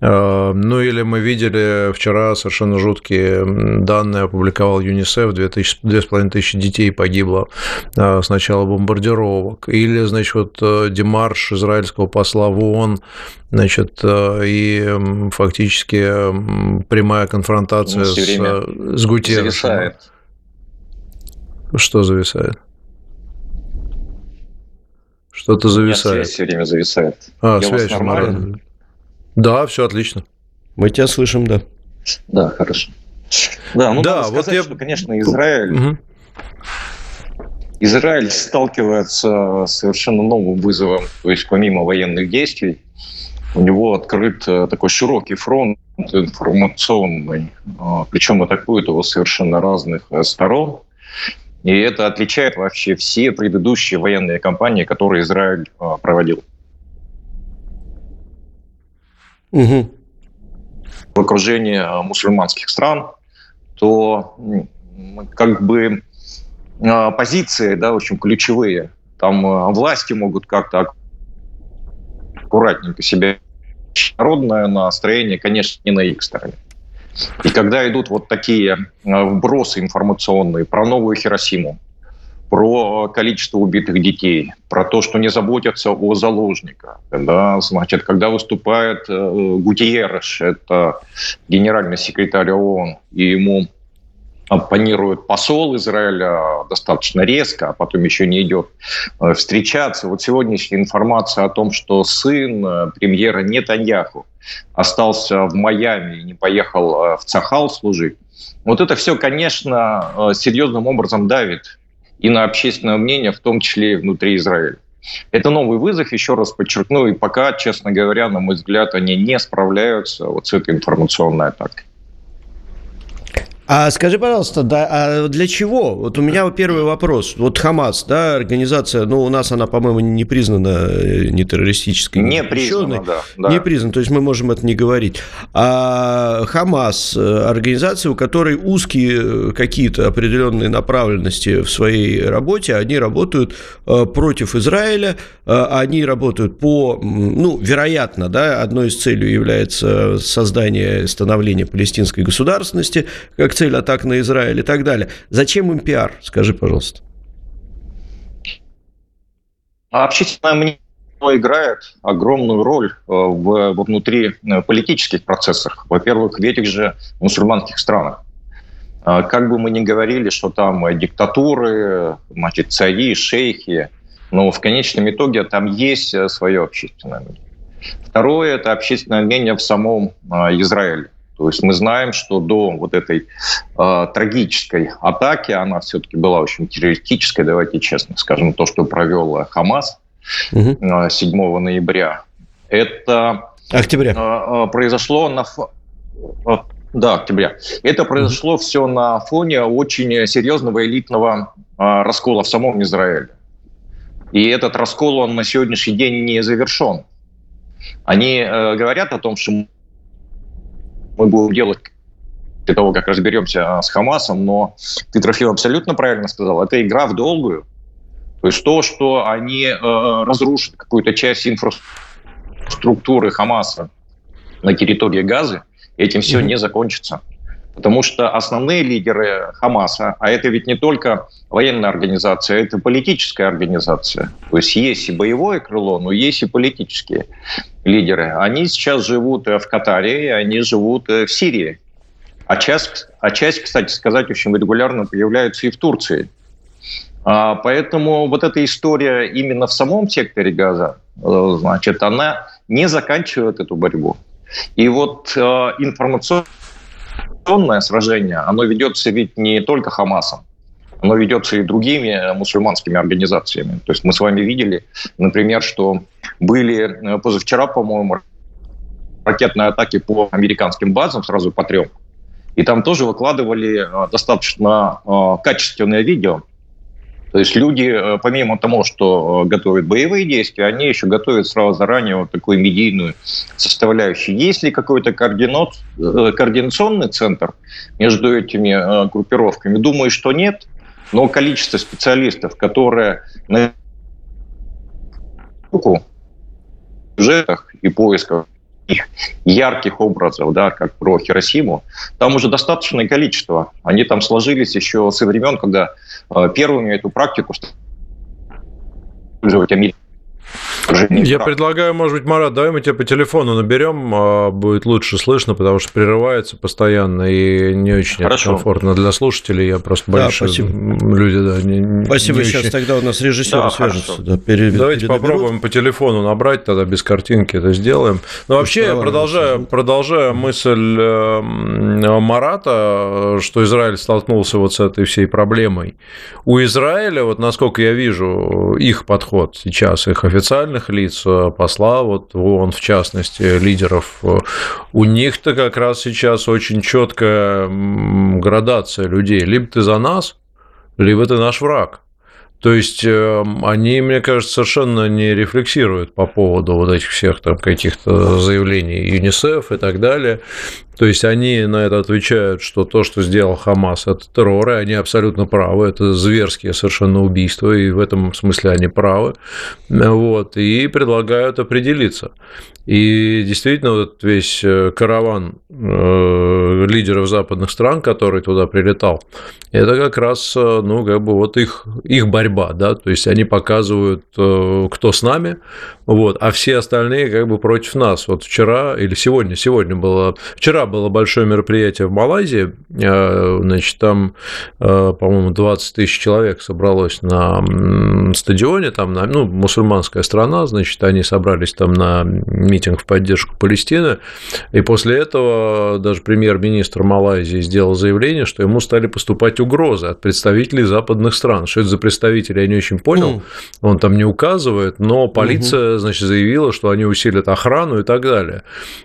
А, ну или мы видели вчера совершенно жуткие данные, опубликовал ЮНИСЕФ, 2500 детей погибло а, с начала бомбардировок. Или, значит, вот э, демарш израильского американского посла в ООН, значит, э, и фактически прямая конфронтация с, с Гутерресом. Зависает. Что зависает? Что-то зависает. Нет, связь все время зависает. А, Я связь нормально? Да, все отлично. Мы тебя слышим, да. Да, хорошо. Да, ну да, надо сказать, вот я... что, конечно, Израиль угу. Израиль сталкивается с совершенно новым вызовом, то есть помимо военных действий, у него открыт э, такой широкий фронт информационный, а, причем атакуют его совершенно разных э, сторон. И это отличает вообще все предыдущие военные кампании, которые Израиль а, проводил. Угу. В окружении а, мусульманских стран, то как бы позиции, да, в общем, ключевые. Там а, власти могут как-то аккуратненько себя народное настроение, конечно, не на их стороне. И когда идут вот такие а, вбросы информационные про новую Хиросиму, про количество убитых детей, про то, что не заботятся о заложниках. Да, значит, когда выступает э, Гутиерреш, это генеральный секретарь ООН, и ему оппонирует посол Израиля достаточно резко, а потом еще не идет э, встречаться. Вот сегодняшняя информация о том, что сын э, премьера Нетаньяху остался в Майами и не поехал э, в Цахал служить, вот это все, конечно, серьезным образом давит и на общественное мнение, в том числе и внутри Израиля. Это новый вызов, еще раз подчеркну, и пока, честно говоря, на мой взгляд, они не справляются вот с этой информационной атакой. А скажи, пожалуйста, да, а для чего? Вот у меня первый вопрос. Вот Хамас, да, организация, ну, у нас она, по-моему, не признана э, не террористической. Не признана, да, да. Не признана, то есть мы можем это не говорить. А Хамас, э, организация, у которой узкие э, какие-то определенные направленности в своей работе, они работают против Израиля, они работают по, ну, вероятно, да, одной из целей является создание, становление палестинской государственности, как цель атак на Израиль и так далее. Зачем им пиар? Скажи, пожалуйста. Общественное мнение играет огромную роль э, в, внутри э, политических процессах. Во-первых, в этих же мусульманских странах. А как бы мы ни говорили, что там диктатуры, значит, цари, шейхи, но в конечном итоге там есть э, свое общественное мнение. Второе – это общественное мнение в самом Израиле. То есть мы знаем, что до вот этой э, трагической атаки, она все-таки была очень террористической, давайте честно скажем, то, что провел Хамас угу. 7 ноября, это Октября. Произошло на да, октября. Это произошло все на фоне очень серьезного элитного раскола в самом Израиле. И этот раскол, он на сегодняшний день не завершен. Они э, говорят о том, что мы будем делать после того, как разберемся с Хамасом, но ты, Трофим, абсолютно правильно сказал, это игра в долгую. То есть то, что они э, разрушат какую-то часть инфраструктуры Хамаса на территории Газы, этим все mm-hmm. не закончится. Потому что основные лидеры Хамаса, а это ведь не только военная организация, это политическая организация. То есть есть и боевое крыло, но есть и политические лидеры. Они сейчас живут в Катаре, и они живут в Сирии. А часть, а часть, кстати сказать, очень регулярно появляются и в Турции. А, поэтому вот эта история именно в самом секторе газа, э, значит, она не заканчивает эту борьбу. И вот э, информационная информационное сражение, оно ведется ведь не только Хамасом, оно ведется и другими мусульманскими организациями. То есть мы с вами видели, например, что были э, позавчера, по-моему, ракетные атаки по американским базам, сразу по трем. И там тоже выкладывали э, достаточно э, качественное видео, то есть люди, э, помимо того, что э, готовят боевые действия, они еще готовят сразу заранее вот такую медийную составляющую. Есть ли какой-то координат, э, координационный центр между этими группировками? Думаю, что нет. Но количество специалистов, которые на сюжетах и поисках ярких образов, да, как про Хиросиму, там уже достаточное количество. Они там сложились еще со времен, когда э, первыми эту практику использовать Я предлагаю, может быть, Марат, давай мы тебя по телефону наберем, а, будет лучше слышно, потому что прерывается постоянно и не очень Хорошо. комфортно для слушателей. Я просто боюсь, да, люди да, не, Спасибо, не сейчас очень... тогда у нас режиссер да, свяжется. Да, пере... Давайте попробуем по телефону набрать, тогда без картинки это сделаем. Но вообще, я продолжаю, продолжая мысль э, Марата, что Израиль столкнулся вот с этой всей проблемой. У Израиля, вот насколько я вижу, их подход сейчас, их официальных официальных лиц, э, посла, вот он в частности, лидеров, у них-то как раз сейчас очень четкая градация людей. Либо ты за нас, либо ты наш враг. То есть э, они, мне кажется, совершенно не рефлексируют по поводу вот этих всех там каких-то заявлений ЮНИСЕФ и так далее. То есть они на это отвечают, что то, что сделал Хамас, это террор, и они абсолютно правы, это зверские совершенно убийства, и в этом смысле они правы. Вот, и предлагают определиться. И действительно, вот весь э, караван э, лидеров западных стран, который туда прилетал, это как раз, э, ну, как бы вот их, их борьба, да, то есть они показывают, кто с нами, вот, а все остальные как бы против нас. Вот вчера или сегодня, сегодня было, вчера было большое мероприятие в Малайзии, значит, там, по-моему, 20 тысяч человек собралось на стадионе, там, на, ну, мусульманская страна, значит, они собрались там на митинг в поддержку Палестины. И после этого даже премьер-министр Малайзии сделал заявление, что ему стали поступать угрозы от представителей западных стран. Что это за представители, я не очень понял. Он там не указывает, но полиция, значит, заявила, что они усилят охрану и так далее.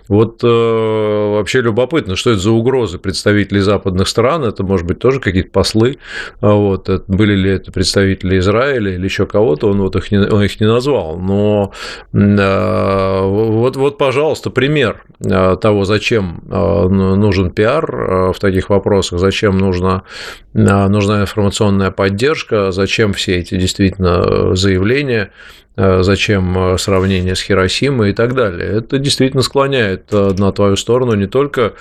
Вот э, вообще любопытно, что это за угрозы представителей западных стран. Это, может быть, тоже какие-то послы. А вот. Были ли это представители Израиля или еще кого-то, он, вот их не, он их не назвал. Но э, вот, вот, пожалуйста, пример э, того, зачем э, нужен пиар э, в таких вопросах, зачем нужна, нужна информационная поддержка, зачем все эти действительно заявления, зачем сравнение с Хиросимой и так далее. Это действительно склоняет на твою сторону не только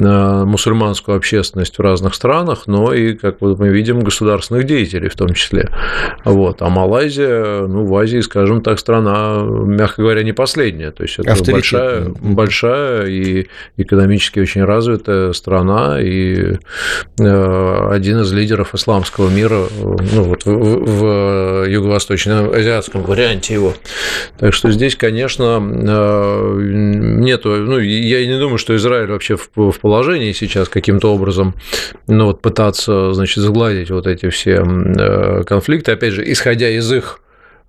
мусульманскую общественность в разных странах, но и, как мы видим, государственных деятелей в том числе. Вот. А Малайзия, ну, в Азии, скажем так, страна, мягко говоря, не последняя. То есть это большая, большая и экономически очень развитая страна и э, один из лидеров исламского мира ну, вот в, в юго-восточно-азиатском варианте его. Так что здесь, конечно, э, нету, ну, я не думаю, что Израиль вообще в, положении сейчас каким-то образом ну, вот пытаться значит, загладить вот эти все э, конфликты, опять же, исходя из их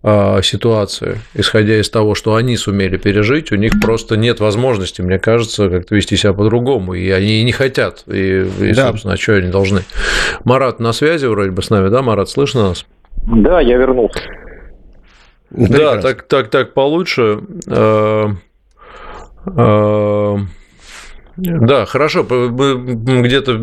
а, ситуации, исходя из того, что они сумели пережить, у них просто нет возможности, мне кажется, как-то вести себя по-другому, и они не хотят, и, и да. собственно, а что они должны. Марат на связи вроде бы с нами, да, Марат, слышно нас? Да, я вернулся. Да, так, так, так получше. А, да, хорошо. Мы где-то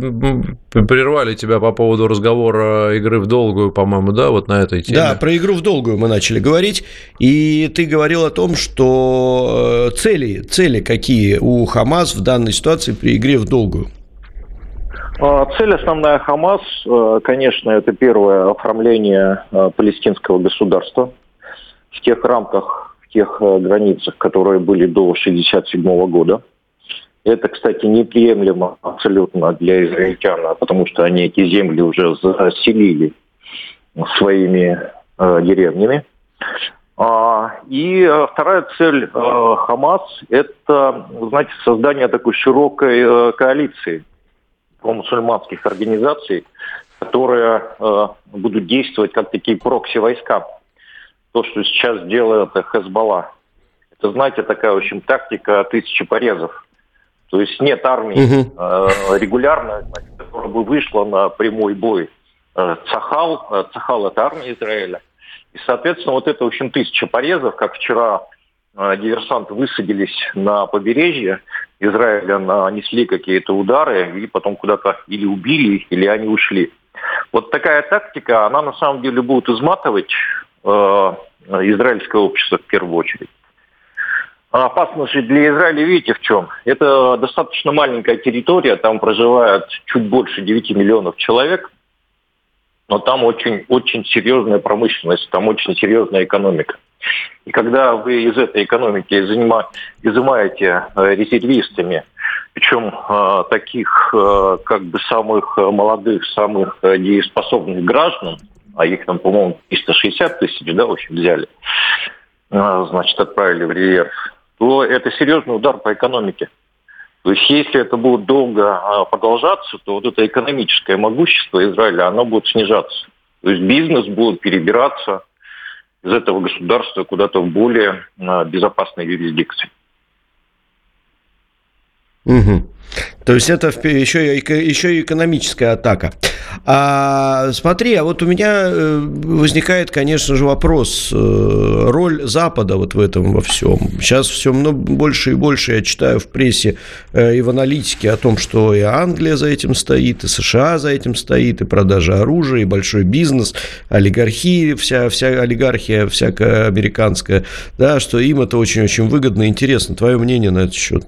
прервали тебя по поводу разговора игры в долгую, по-моему, да, вот на этой теме. Да, про игру в долгую мы начали говорить. И ты говорил о том, что э, цели, цели какие у Хамас в данной ситуации при игре в долгую? А, цель основная Хамас, э, конечно, это первое оформление э, палестинского государства в тех рамках, в тех границах, которые были до 1967 года. Это, кстати, неприемлемо абсолютно для израильтян, потому что они эти земли уже заселили своими э, деревнями. А, и э, вторая цель э, Хамас – это, знаете, создание такой широкой э, коалиции мусульманских организаций, которые э, будут действовать как такие прокси-войска. То, что сейчас делает Хезбалла. Это, знаете, такая, в общем, тактика тысячи порезов. То есть нет армии угу. э, регулярно, которая бы вышла на прямой бой. Э, Цахал, э, Цахал это армия Израиля. И, соответственно, вот это, в общем, тысяча порезов, как вчера э, диверсанты высадились на побережье Израиля, нанесли какие-то удары, и потом куда-то или убили их, или они ушли. Вот такая тактика, она на самом деле будет изматывать э, израильское общество в первую очередь. А опасность для Израиля, видите, в чем? Это достаточно маленькая территория, там проживает чуть больше 9 миллионов человек, но там очень, очень серьезная промышленность, там очень серьезная экономика. И когда вы из этой экономики изымаете э, резервистами, причем э, таких э, как бы самых молодых, самых дееспособных граждан, а их там, по-моему, 360 тысяч, да, в общем, взяли, значит, отправили в резерв, то это серьезный удар по экономике. То есть если это будет долго а, продолжаться, то вот это экономическое могущество Израиля, оно будет снижаться. То есть бизнес будет перебираться из этого государства куда-то в более а, безопасной юрисдикции. Угу. То есть это еще, еще и экономическая атака. А, смотри, а вот у меня э, возникает, конечно же, вопрос. Э, роль Запада вот в этом во всем. Сейчас все много, больше и больше я читаю в прессе э, и в аналитике о том, что и Англия за этим стоит, и США за этим стоит, и продажа оружия, и большой бизнес, олигархия, вся, вся олигархия всякая американская, да, что им это очень-очень выгодно и интересно. Твое мнение на этот счет?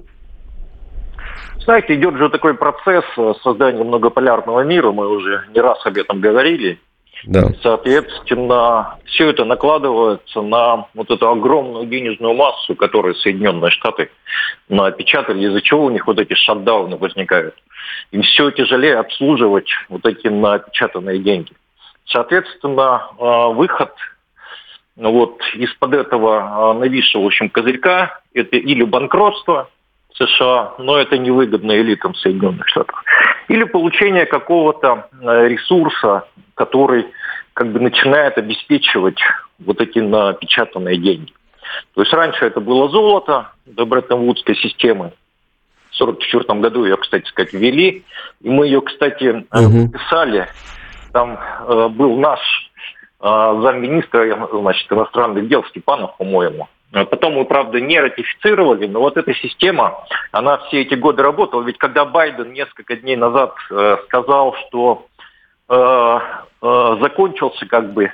Знаете, идет же такой процесс э, создания многополярного мира, мы уже не раз об этом говорили. Да. Соответственно, все это накладывается на вот эту огромную денежную массу, которую Соединенные Штаты напечатали, из-за чего у них вот эти шатдауны возникают. Им все тяжелее обслуживать вот эти напечатанные деньги. Соответственно, э, выход вот из-под этого э, нависшего, в общем, козырька – это или банкротство – США, но это невыгодно элитам Соединенных Штатов. Или получение какого-то э, ресурса, который как бы начинает обеспечивать вот эти напечатанные деньги. То есть раньше это было золото до Бреттон-Вудской системы. В 1944 году ее, кстати сказать, ввели. И мы ее, кстати, угу. писали. Там э, был наш э, замминистра значит, иностранных дел Степанов, по-моему. А потом мы, правда, не ратифицировали, но вот эта система, она все эти годы работала. Ведь когда Байден несколько дней назад э, сказал, что э, э, закончился как бы,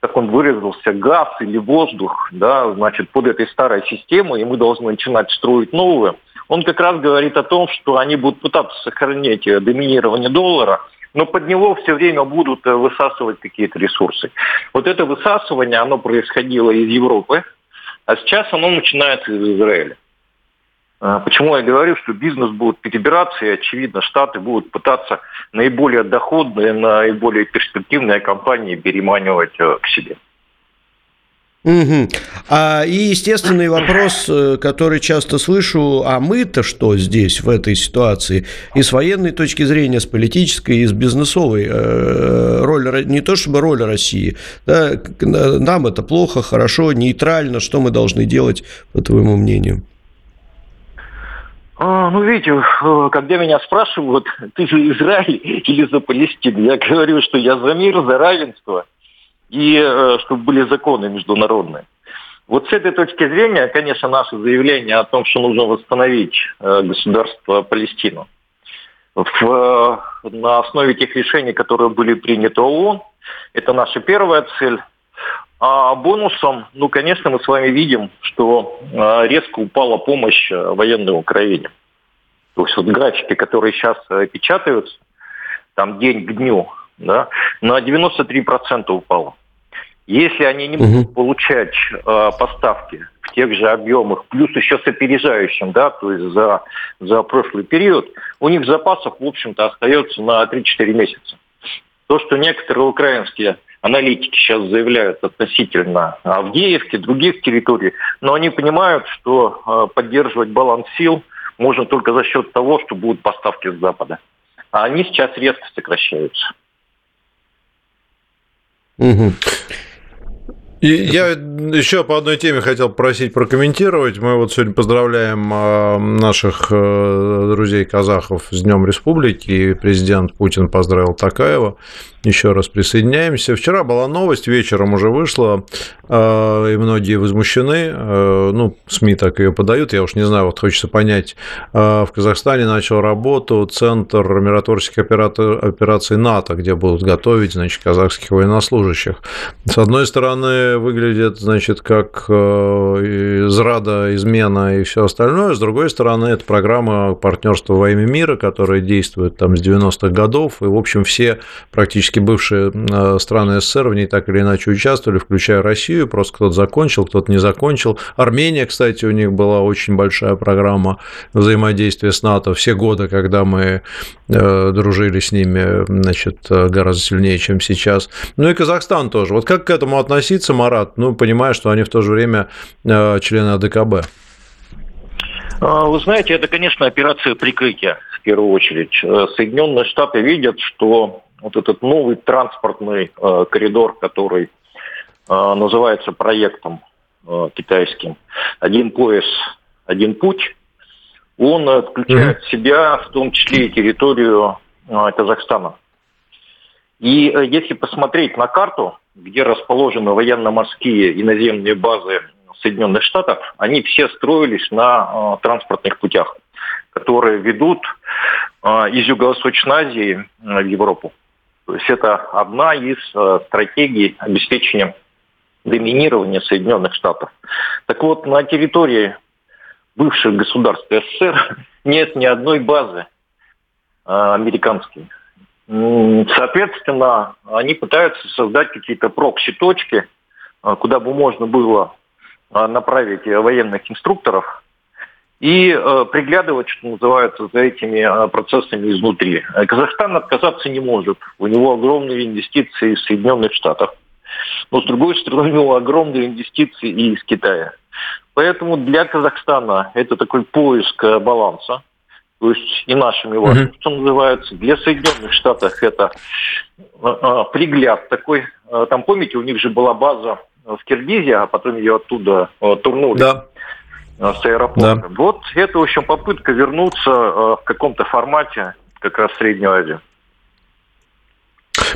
как он выразился, газ или воздух, да, значит, под этой старой системой, и мы должны начинать строить новую, он как раз говорит о том, что они будут пытаться сохранить доминирование доллара, но под него все время будут э, высасывать какие-то ресурсы. Вот это высасывание, оно происходило из Европы, а сейчас оно начинается из Израиля. А, почему я говорю, что бизнес будет перебираться, и, очевидно, Штаты будут пытаться наиболее доходные, наиболее перспективные компании переманивать э, к себе. Угу. А, и естественный вопрос, э, который часто слышу, а мы-то что здесь в этой ситуации? И с военной точки зрения, с политической, и с бизнесовой. Э, роль, не то чтобы роль России. Да, нам это плохо, хорошо, нейтрально. Что мы должны делать, по твоему мнению? А, ну, видите, э, когда меня спрашивают, <laughs> ты же Израиль или за Палестину, я говорю, что я за мир, за равенство, и э, чтобы были законы международные. Вот с этой точки зрения, конечно, наше заявление о том, что нужно восстановить э, государство Палестину в, на основе тех решений, которые были приняты ООН, это наша первая цель. А бонусом, ну, конечно, мы с вами видим, что э, резко упала помощь э, военной Украине. То есть вот графики, которые сейчас э, печатаются, там день к дню, да, на 93% упало. Если они не будут получать э, поставки в тех же объемах, плюс еще с опережающим, да, то есть за, за прошлый период, у них запасов, в общем-то, остается на 3-4 месяца. То, что некоторые украинские аналитики сейчас заявляют относительно Авдеевки, других территорий, но они понимают, что э, поддерживать баланс сил можно только за счет того, что будут поставки с Запада. А они сейчас резко сокращаются. Угу. И <laughs> я еще по одной теме хотел просить прокомментировать. Мы вот сегодня поздравляем а, наших э, друзей казахов с Днем Республики. Президент Путин поздравил Такаева еще раз присоединяемся. Вчера была новость, вечером уже вышла, э, и многие возмущены. Э, ну, СМИ так ее подают, я уж не знаю, вот хочется понять. Э, в Казахстане начал работу Центр миротворческих операций НАТО, где будут готовить, значит, казахских военнослужащих. С одной стороны, выглядит, значит, как зрада, измена и все остальное. С другой стороны, это программа партнерства во имя мира, которая действует там с 90-х годов, и, в общем, все практически практически бывшие э, страны СССР в ней так или иначе участвовали, включая Россию, просто кто-то закончил, кто-то не закончил. Армения, кстати, у них была очень большая программа взаимодействия с НАТО все годы, когда мы э, дружили с ними, значит, гораздо сильнее, чем сейчас. Ну и Казахстан тоже. Вот как к этому относиться, Марат? Ну, понимая, что они в то же время э, члены АДКБ. А, вы знаете, это, конечно, операция прикрытия в первую очередь. Соединенные Штаты видят, что вот этот новый транспортный э, коридор, который э, называется проектом э, китайским «Один пояс, один путь», он э, включает в себя в том числе и территорию э, Казахстана. И э, если посмотреть на карту, где расположены военно-морские и наземные базы Соединенных Штатов, они все строились на э, транспортных путях, которые ведут э, из Юго-Восточной Азии в Европу. То есть это одна из э, стратегий обеспечения доминирования Соединенных Штатов. Так вот, на территории бывших государств СССР <laughs> нет ни одной базы э, американской. Соответственно, они пытаются создать какие-то прокси-точки, э, куда бы можно было направить военных инструкторов и э, приглядывать, что называется, за этими процессами изнутри. Казахстан отказаться не может. У него огромные инвестиции из Соединенных Штатов. Но, с другой стороны, у него огромные инвестиции и из Китая. Поэтому для Казахстана это такой поиск э, баланса. То есть и нашими важно, что называется. Для Соединенных Штатов это э, пригляд такой. Э, там, помните, у них же была база в Киргизии, а потом ее оттуда э, турнули. Да с аэропорта. Да. Вот это, в общем, попытка вернуться в каком-то формате как раз в Среднюю Азию.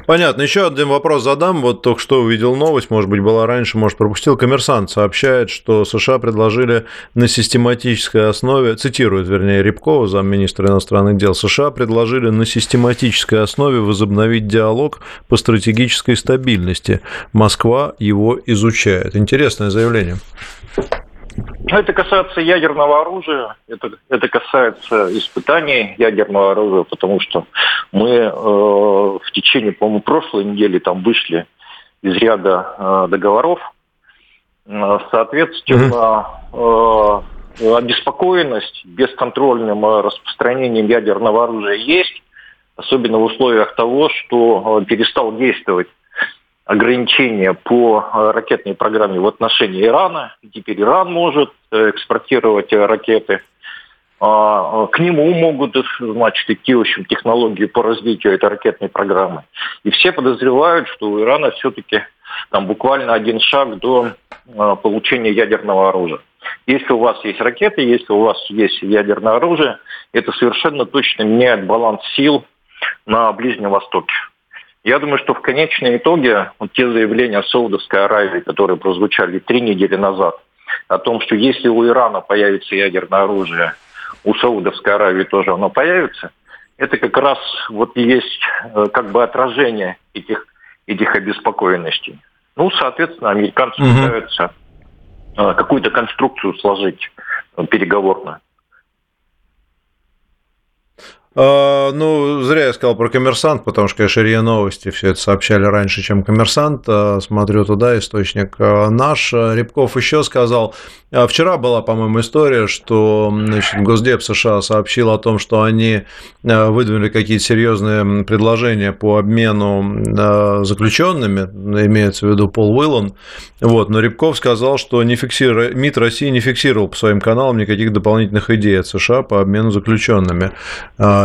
Понятно. Еще один вопрос задам. Вот только что увидел новость, может быть, была раньше, может, пропустил. Коммерсант сообщает, что США предложили на систематической основе, цитирует, вернее, Рябкова, замминистра иностранных дел, США предложили на систематической основе возобновить диалог по стратегической стабильности. Москва его изучает. Интересное заявление. Ну, это касается ядерного оружия, это, это касается испытаний ядерного оружия, потому что мы э, в течение, по-моему, прошлой недели там вышли из ряда э, договоров. Э, соответственно, э, обеспокоенность бесконтрольным распространением ядерного оружия есть, особенно в условиях того, что э, перестал действовать ограничения по э, ракетной программе в отношении Ирана. Теперь Иран может э, экспортировать ракеты. А, к нему могут, значит, идти, в общем, технологии по развитию этой ракетной программы. И все подозревают, что у Ирана все-таки там буквально один шаг до получения ядерного оружия. Если у вас есть ракеты, если у вас есть ядерное оружие, это совершенно точно меняет баланс сил на Ближнем Востоке. Я думаю, что в конечном итоге вот те заявления Саудовской Аравии, которые прозвучали три недели назад, о том, что если у Ирана появится ядерное оружие, у Саудовской Аравии тоже оно появится, это как раз вот есть э, как бы отражение этих, этих обеспокоенностей. Ну, соответственно, американцы угу. пытаются э, какую-то конструкцию сложить э, переговорную. А, ну, зря я сказал про коммерсант, потому что, конечно, РИА Новости все это сообщали раньше, чем коммерсант. А, смотрю туда, источник а, наш. Рябков еще сказал, вчера была, по-моему, история, что значит, Госдеп США сообщил о том, что они выдвинули какие-то серьезные предложения по обмену заключенными, имеется в виду Пол Уиллан. Вот, но Рябков сказал, что не фиксируя, МИД России не фиксировал по своим каналам никаких дополнительных идей от США по обмену заключенными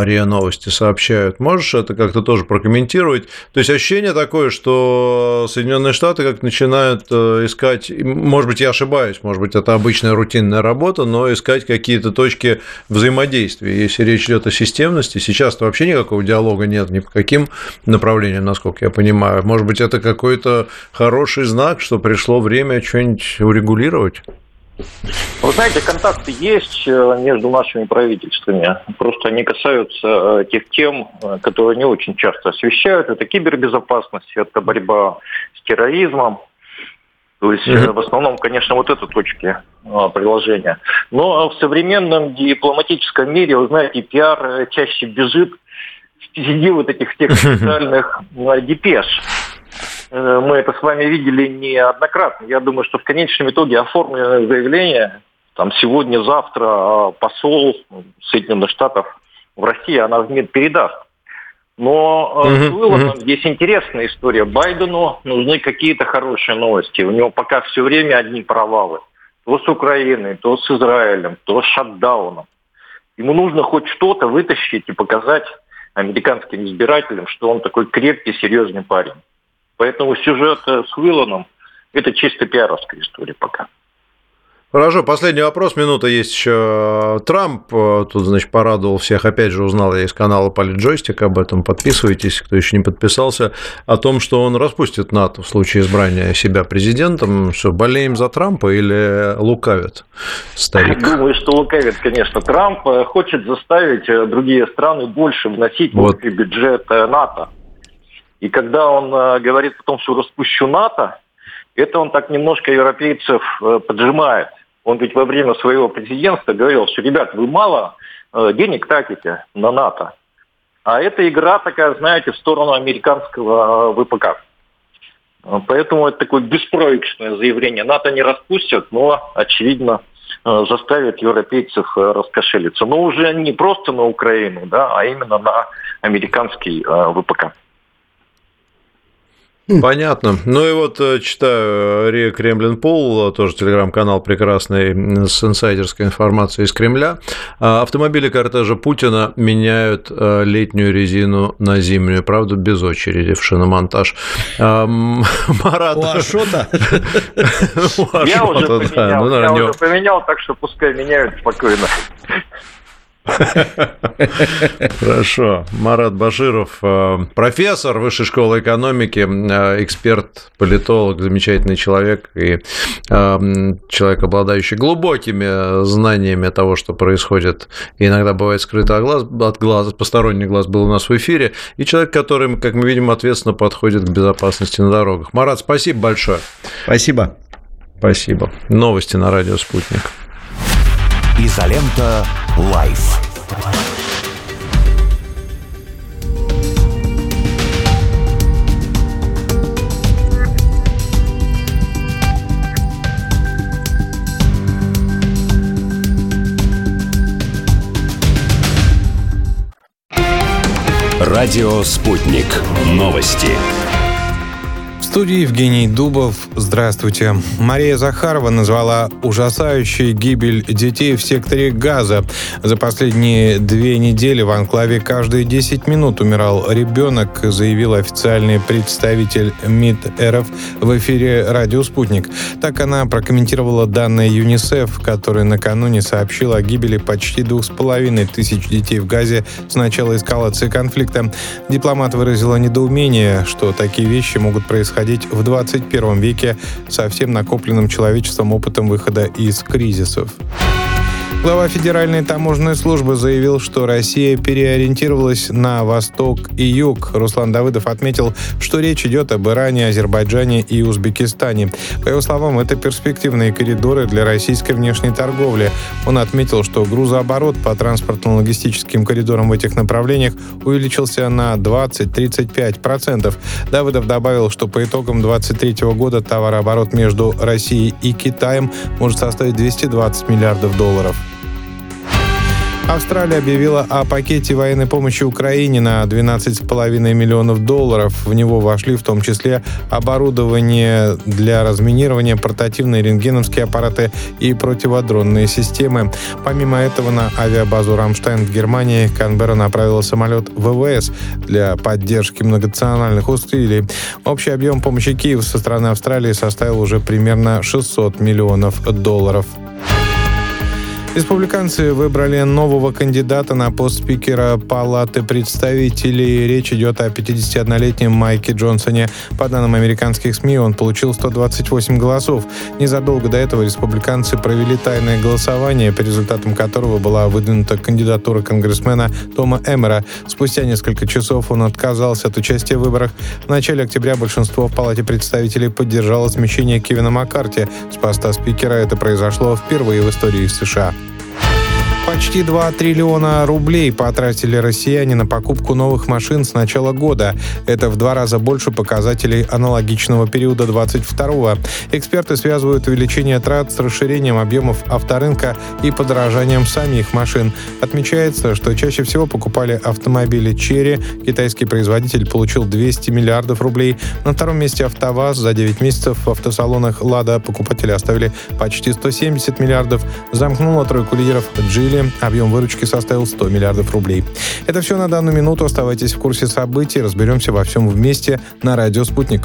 РИА Новости сообщают. Можешь это как-то тоже прокомментировать? То есть ощущение такое, что Соединенные Штаты как начинают э, искать, может быть, я ошибаюсь, может быть, это обычная рутинная работа, но искать какие-то точки взаимодействия. Если речь идет о системности, сейчас-то вообще никакого диалога нет ни по каким направлениям, насколько я понимаю. Может быть, это какой-то хороший знак, что пришло время что-нибудь урегулировать? Вы знаете, контакты есть э, между нашими правительствами. Просто они касаются э, тех тем, э, которые не очень часто освещают. Это кибербезопасность, это борьба с терроризмом. То есть mm-hmm. в основном, конечно, вот это точки приложения. Но в современном дипломатическом мире, вы знаете, пиар чаще бежит впереди вот этих тех <laughs> специальных депеш. Э, мы это с вами видели неоднократно. Я думаю, что в конечном итоге оформленное заявление, там сегодня-завтра а посол Соединенных Штатов в России, она в МИД передаст. Но uh-huh, с uh-huh. есть интересная история. Байдену нужны какие-то хорошие новости. У него пока все время одни провалы. То с Украиной, то с Израилем, то с шатдауном. Ему нужно хоть что-то вытащить и показать американским избирателям, что он такой крепкий, серьезный парень. Поэтому сюжет с Уилланом – это чисто пиаровская история пока. Хорошо, последний вопрос, минута есть еще. Трамп э, тут, значит, порадовал всех, опять же, узнал я из канала Политджойстик об этом, подписывайтесь, кто еще не подписался, о том, что он распустит НАТО в случае избрания себя президентом. Что, болеем за Трампа или лукавит старик? Думаю, что лукавит, конечно. Трамп э, хочет заставить э, другие страны больше вносить вот. в бюджет НАТО. И когда он э, говорит о том, что распущу НАТО, это он так немножко европейцев э, поджимает. Он ведь во время своего президентства говорил, что, ребят, вы мало э, денег тратите на НАТО. А эта игра такая, знаете, в сторону американского ВПК. Поэтому это такое беспроигрышное заявление. НАТО не распустят, но, очевидно, заставит европейцев раскошелиться. Но уже не просто на Украину, да, а именно на американский ВПК. Понятно. Ну и вот э, читаю Рия Кремлин Пол, тоже телеграм-канал прекрасный с инсайдерской информацией из Кремля. А, автомобили кортежа Путина меняют э, летнюю резину на зимнюю, правда, без очереди в шиномонтаж. А, <laughs> Марат... У Ашота? <laughs> Я ну, я уже поменял, так что пускай меняют спокойно. <laughs> Хорошо. Марат Баширов, э, профессор Высшей школы экономики, э, эксперт, политолог, замечательный человек и э, человек, обладающий глубокими знаниями того, что происходит, и иногда бывает скрыто от глаз, от глаз, посторонний глаз был у нас в эфире, и человек, который, как мы видим, ответственно подходит к безопасности на дорогах. Марат, спасибо большое. Спасибо. Спасибо. Новости на радио «Спутник». Изолента Live. Радио «Спутник». Новости. Студии Евгений Дубов. Здравствуйте. Мария Захарова назвала ужасающей гибель детей в секторе Газа. За последние две недели в анклаве каждые 10 минут умирал ребенок, заявил официальный представитель МИД РФ в эфире «Радио Спутник». Так она прокомментировала данные ЮНИСЕФ, который накануне сообщил о гибели почти двух с половиной тысяч детей в Газе с начала эскалации конфликта. Дипломат выразила недоумение, что такие вещи могут происходить происходить в 21 веке со всем накопленным человечеством опытом выхода из кризисов. Глава Федеральной таможенной службы заявил, что Россия переориентировалась на восток и юг. Руслан Давыдов отметил, что речь идет об Иране, Азербайджане и Узбекистане. По его словам, это перспективные коридоры для российской внешней торговли. Он отметил, что грузооборот по транспортно-логистическим коридорам в этих направлениях увеличился на 20-35%. Давыдов добавил, что по итогам 2023 года товарооборот между Россией и Китаем может составить 220 миллиардов долларов. Австралия объявила о пакете военной помощи Украине на 12,5 миллионов долларов. В него вошли в том числе оборудование для разминирования, портативные рентгеновские аппараты и противодронные системы. Помимо этого, на авиабазу «Рамштайн» в Германии Канберра направила самолет ВВС для поддержки многонациональных усилий. Общий объем помощи Киеву со стороны Австралии составил уже примерно 600 миллионов долларов. Республиканцы выбрали нового кандидата на пост спикера Палаты представителей. Речь идет о 51-летнем Майке Джонсоне. По данным американских СМИ, он получил 128 голосов. Незадолго до этого республиканцы провели тайное голосование, по результатам которого была выдвинута кандидатура конгрессмена Тома Эмера. Спустя несколько часов он отказался от участия в выборах. В начале октября большинство в Палате представителей поддержало смещение Кевина Маккарти с поста спикера. Это произошло впервые в истории США. Почти 2 триллиона рублей потратили россияне на покупку новых машин с начала года. Это в два раза больше показателей аналогичного периода 22-го. Эксперты связывают увеличение трат с расширением объемов авторынка и подорожанием самих машин. Отмечается, что чаще всего покупали автомобили Черри. Китайский производитель получил 200 миллиардов рублей. На втором месте АвтоВАЗ. За 9 месяцев в автосалонах «Лада» покупатели оставили почти 170 миллиардов. Замкнула тройку лидеров «Джили» объем выручки составил 100 миллиардов рублей. Это все на данную минуту. Оставайтесь в курсе событий. Разберемся во всем вместе на радио «Спутник».